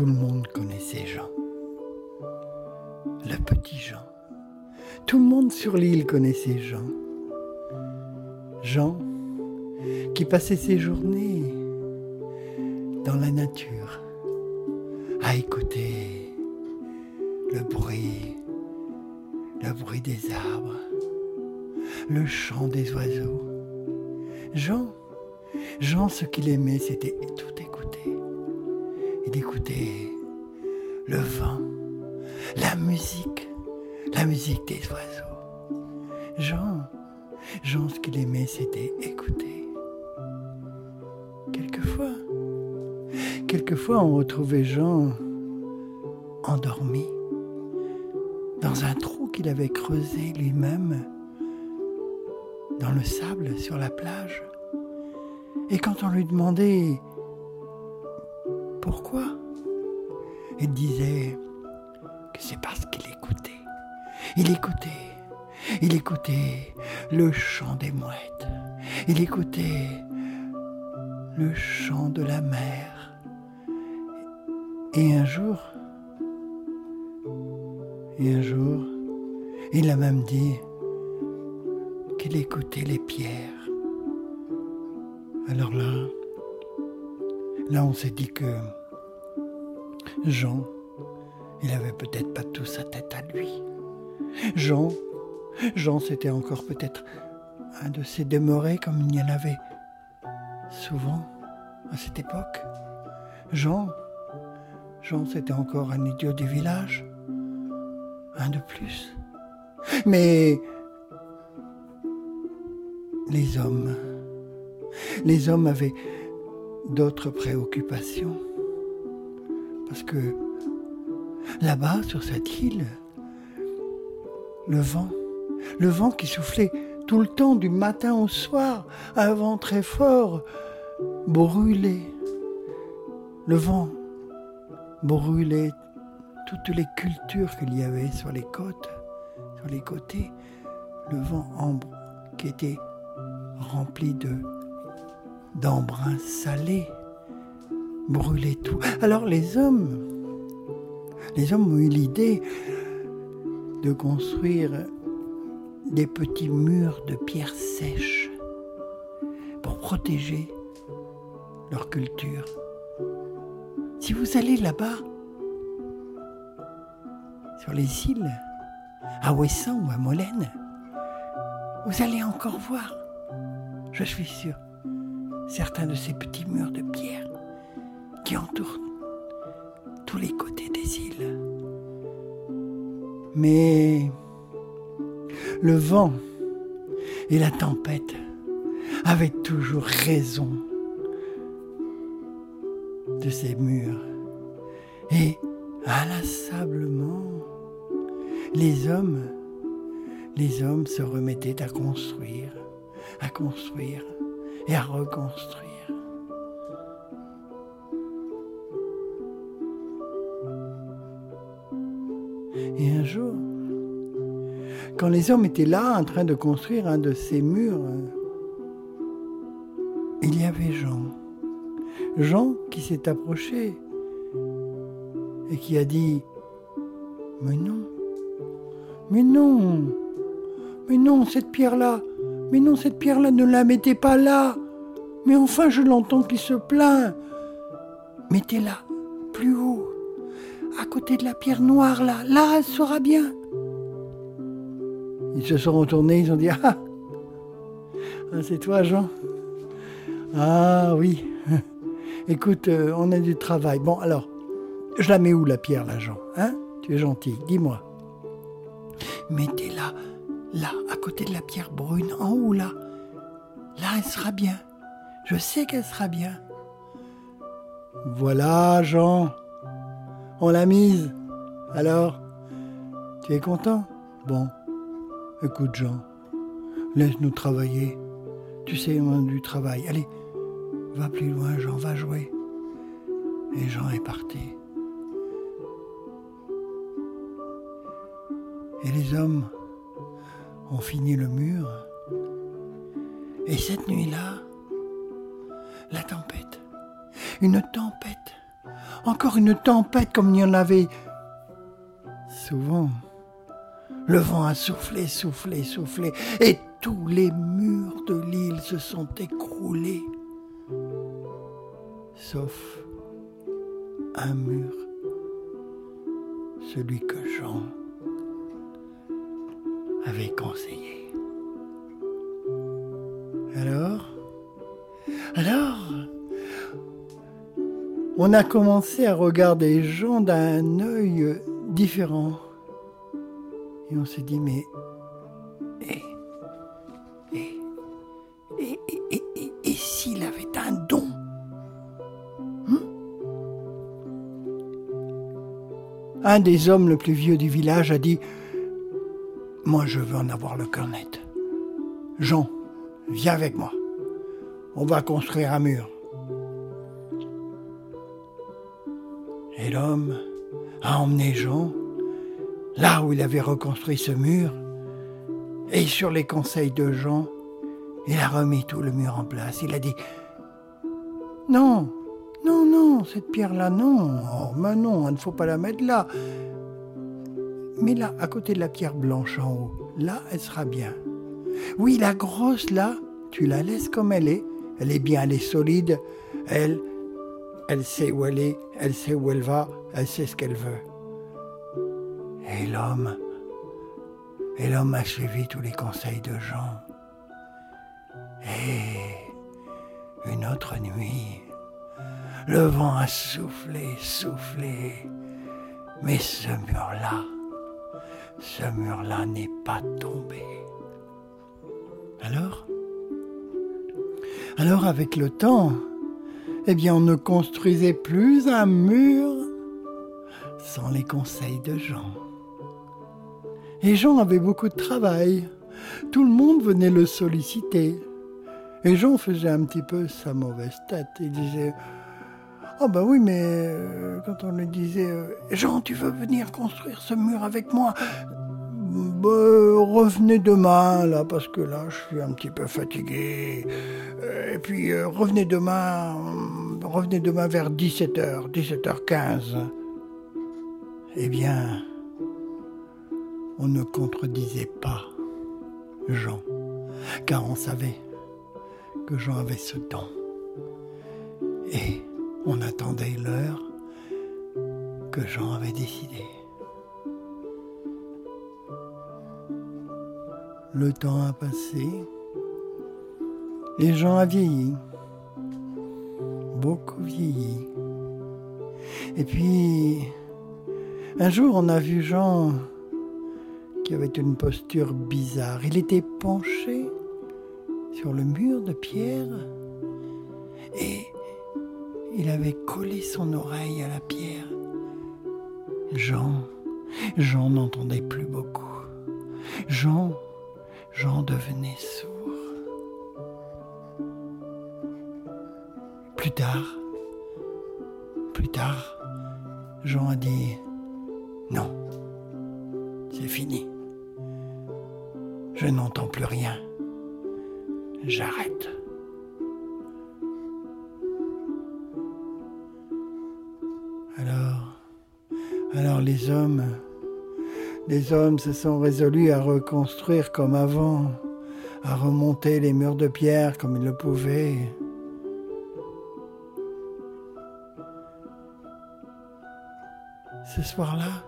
Tout le monde connaissait Jean. Le petit Jean. Tout le monde sur l'île connaissait Jean. Jean qui passait ses journées dans la nature à écouter le bruit, le bruit des arbres, le chant des oiseaux. Jean, Jean, ce qu'il aimait, c'était tout. Il écoutait le vent, la musique, la musique des oiseaux. Jean, Jean, ce qu'il aimait, c'était écouter. Quelquefois, quelquefois, on retrouvait Jean endormi dans un trou qu'il avait creusé lui-même dans le sable sur la plage. Et quand on lui demandait pourquoi, il disait que c'est parce qu'il écoutait. Il écoutait. Il écoutait le chant des mouettes. Il écoutait le chant de la mer. Et un jour, et un jour, il a même dit qu'il écoutait les pierres. Alors là, là on s'est dit que Jean, il avait peut-être pas tout sa tête à lui. Jean, Jean c'était encore peut-être un de ces demeurés comme il y en avait souvent à cette époque. Jean, Jean c'était encore un idiot du village, un de plus. Mais les hommes, les hommes avaient d'autres préoccupations. Parce que là-bas, sur cette île, le vent, le vent qui soufflait tout le temps du matin au soir, un vent très fort, brûlait. Le vent brûlait toutes les cultures qu'il y avait sur les côtes, sur les côtés. Le vent ambre qui était rempli de d'embrun salé brûlait tout. Alors les hommes, les hommes ont eu l'idée de construire des petits murs de pierres sèches pour protéger leur culture. Si vous allez là-bas, sur les îles, à Ouessant ou à Molène, vous allez encore voir, je suis sûr, certains de ces petits murs de pierre qui entourent tous les côtés des îles. Mais le vent et la tempête avaient toujours raison de ces murs. Et inlassablement, les hommes, les hommes se remettaient à construire, à construire et à reconstruire. Et un jour, quand les hommes étaient là en train de construire un de ces murs, il y avait Jean. Jean qui s'est approché et qui a dit, mais non, mais non, mais non, cette pierre-là, mais non, cette pierre-là, ne la mettez pas là. Mais enfin, je l'entends qui se plaint. Mettez-la plus haut, à côté de la pierre noire là. Là, elle sera bien. Ils se sont retournés, ils ont dit Ah, ah c'est toi, Jean Ah oui. Écoute, euh, on a du travail. Bon, alors, je la mets où la pierre là, Jean Hein? Tu es gentil, dis-moi. Mettez-la là, à côté de la pierre brune, en haut là. Là, elle sera bien. Je sais qu'elle sera bien. Voilà, Jean. On l'a mise. Alors, tu es content? Bon. Écoute, Jean, laisse-nous travailler. Tu sais, on a du travail. Allez, va plus loin, Jean, va jouer. Et Jean est parti. Et les hommes? Ont fini le mur. Et cette nuit-là, la tempête, une tempête encore une tempête comme il y en avait souvent. Le vent a soufflé, soufflé, soufflé, et tous les murs de l'île se sont écroulés, sauf un mur, celui que Jean avait conseillé. Alors, alors, on a commencé à regarder Jean d'un œil différent. Et on s'est dit, mais. Et. Et. Et, s'il avait un don? Hein Un des hommes le plus vieux du village a dit Moi, je veux en avoir le cœur net. Jean, viens avec moi. On va construire un mur. Et l'homme a emmené Jean là où il avait reconstruit ce mur, et sur les conseils de Jean, il a remis tout le mur en place. Il a dit Non, non, non, cette pierre-là, non, oh, mais non, il ne faut pas la mettre là. Mais là, à côté de la pierre blanche en haut, là, elle sera bien. Oui, la grosse, là, tu la laisses comme elle est. Elle est bien, elle est solide. Elle, elle sait où elle est, elle sait où elle va, elle sait ce qu'elle veut. Et l'homme, et l'homme a suivi tous les conseils de Jean. Et une autre nuit, le vent a soufflé, soufflé, mais ce mur-là, ce mur-là n'est pas tombé. Alors? Alors avec le temps, eh bien on ne construisait plus un mur sans les conseils de Jean. Et Jean avait beaucoup de travail. Tout le monde venait le solliciter. Et Jean faisait un petit peu sa mauvaise tête. Il disait Oh ben oui, mais euh, quand on lui disait euh, Jean, tu veux venir construire ce mur avec moi? Ben, revenez demain, là, parce que là, je suis un petit peu fatigué. Et puis, euh, revenez demain, revenez demain vers 17h, 17h15. Eh bien, on ne contredisait pas Jean, car on savait que Jean avait ce don. Et on attendait l'heure que Jean avait décidé. Le temps a passé et Jean a vieilli, beaucoup vieilli. Et puis, un jour, on a vu Jean avait une posture bizarre. Il était penché sur le mur de pierre et il avait collé son oreille à la pierre. Jean, Jean n'entendait plus beaucoup. Jean, Jean devenait sourd. Plus tard, plus tard, Jean a dit non, c'est fini. Je n'entends plus rien. J'arrête. Alors les hommes, les hommes se sont résolus à reconstruire comme avant, à remonter les murs de pierre comme ils le pouvaient. Ce soir-là,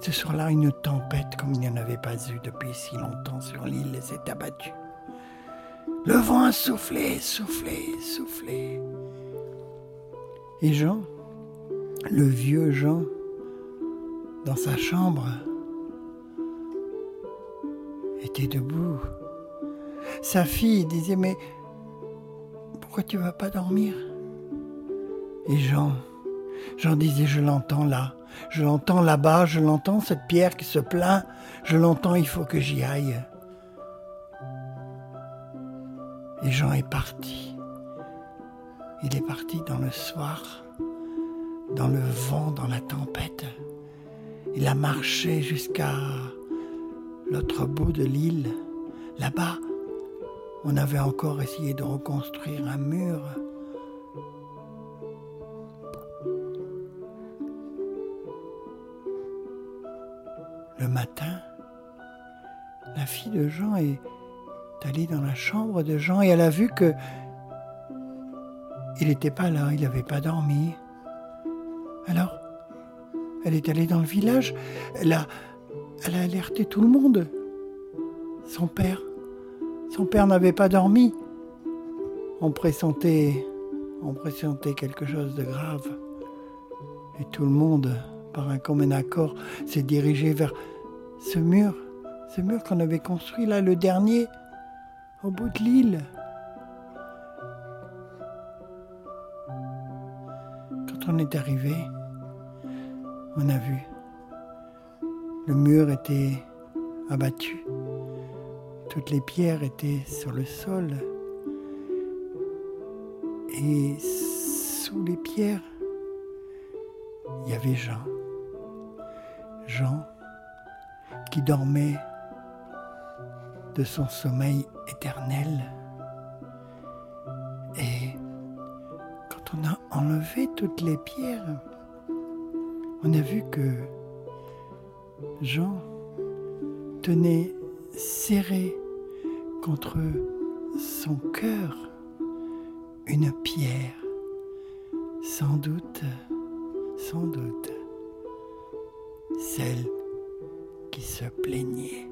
ce soir-là, une tempête comme il n'y en avait pas eu depuis si longtemps sur l'île s'est abattue. Le vent a soufflé, soufflé, soufflé. Et Jean, le vieux Jean, dans sa chambre, était debout. Sa fille disait Mais pourquoi tu vas pas dormir? Et Jean, Jean disait Je l'entends là, je l'entends là-bas, je l'entends, cette pierre qui se plaint, je l'entends, il faut que j'y aille. Et Jean est parti. Il est parti dans le soir, dans le vent, dans la tempête. Il a marché jusqu'à l'autre bout de l'île. Là-bas, on avait encore essayé de reconstruire un mur. Le matin, la fille de Jean est allée dans la chambre de Jean et elle a vu que il n'était pas là, il n'avait pas dormi. Alors, elle est allée dans le village, elle a, alerté tout le monde. Son père, son père n'avait pas dormi. On pressentait, on pressentait quelque chose de grave. Et tout le monde, par un commun accord, s'est dirigé vers ce mur, ce mur qu'on avait construit là, le dernier, au bout de l'île. Quand on est arrivé, on a vu. Le mur était abattu. Toutes les pierres étaient sur le sol. Et sous les pierres, il y avait Jean. Jean qui dormait de son sommeil éternel. On a enlevé toutes les pierres, on a vu que Jean tenait serré contre son cœur une pierre, sans doute, sans doute, celle qui se plaignait.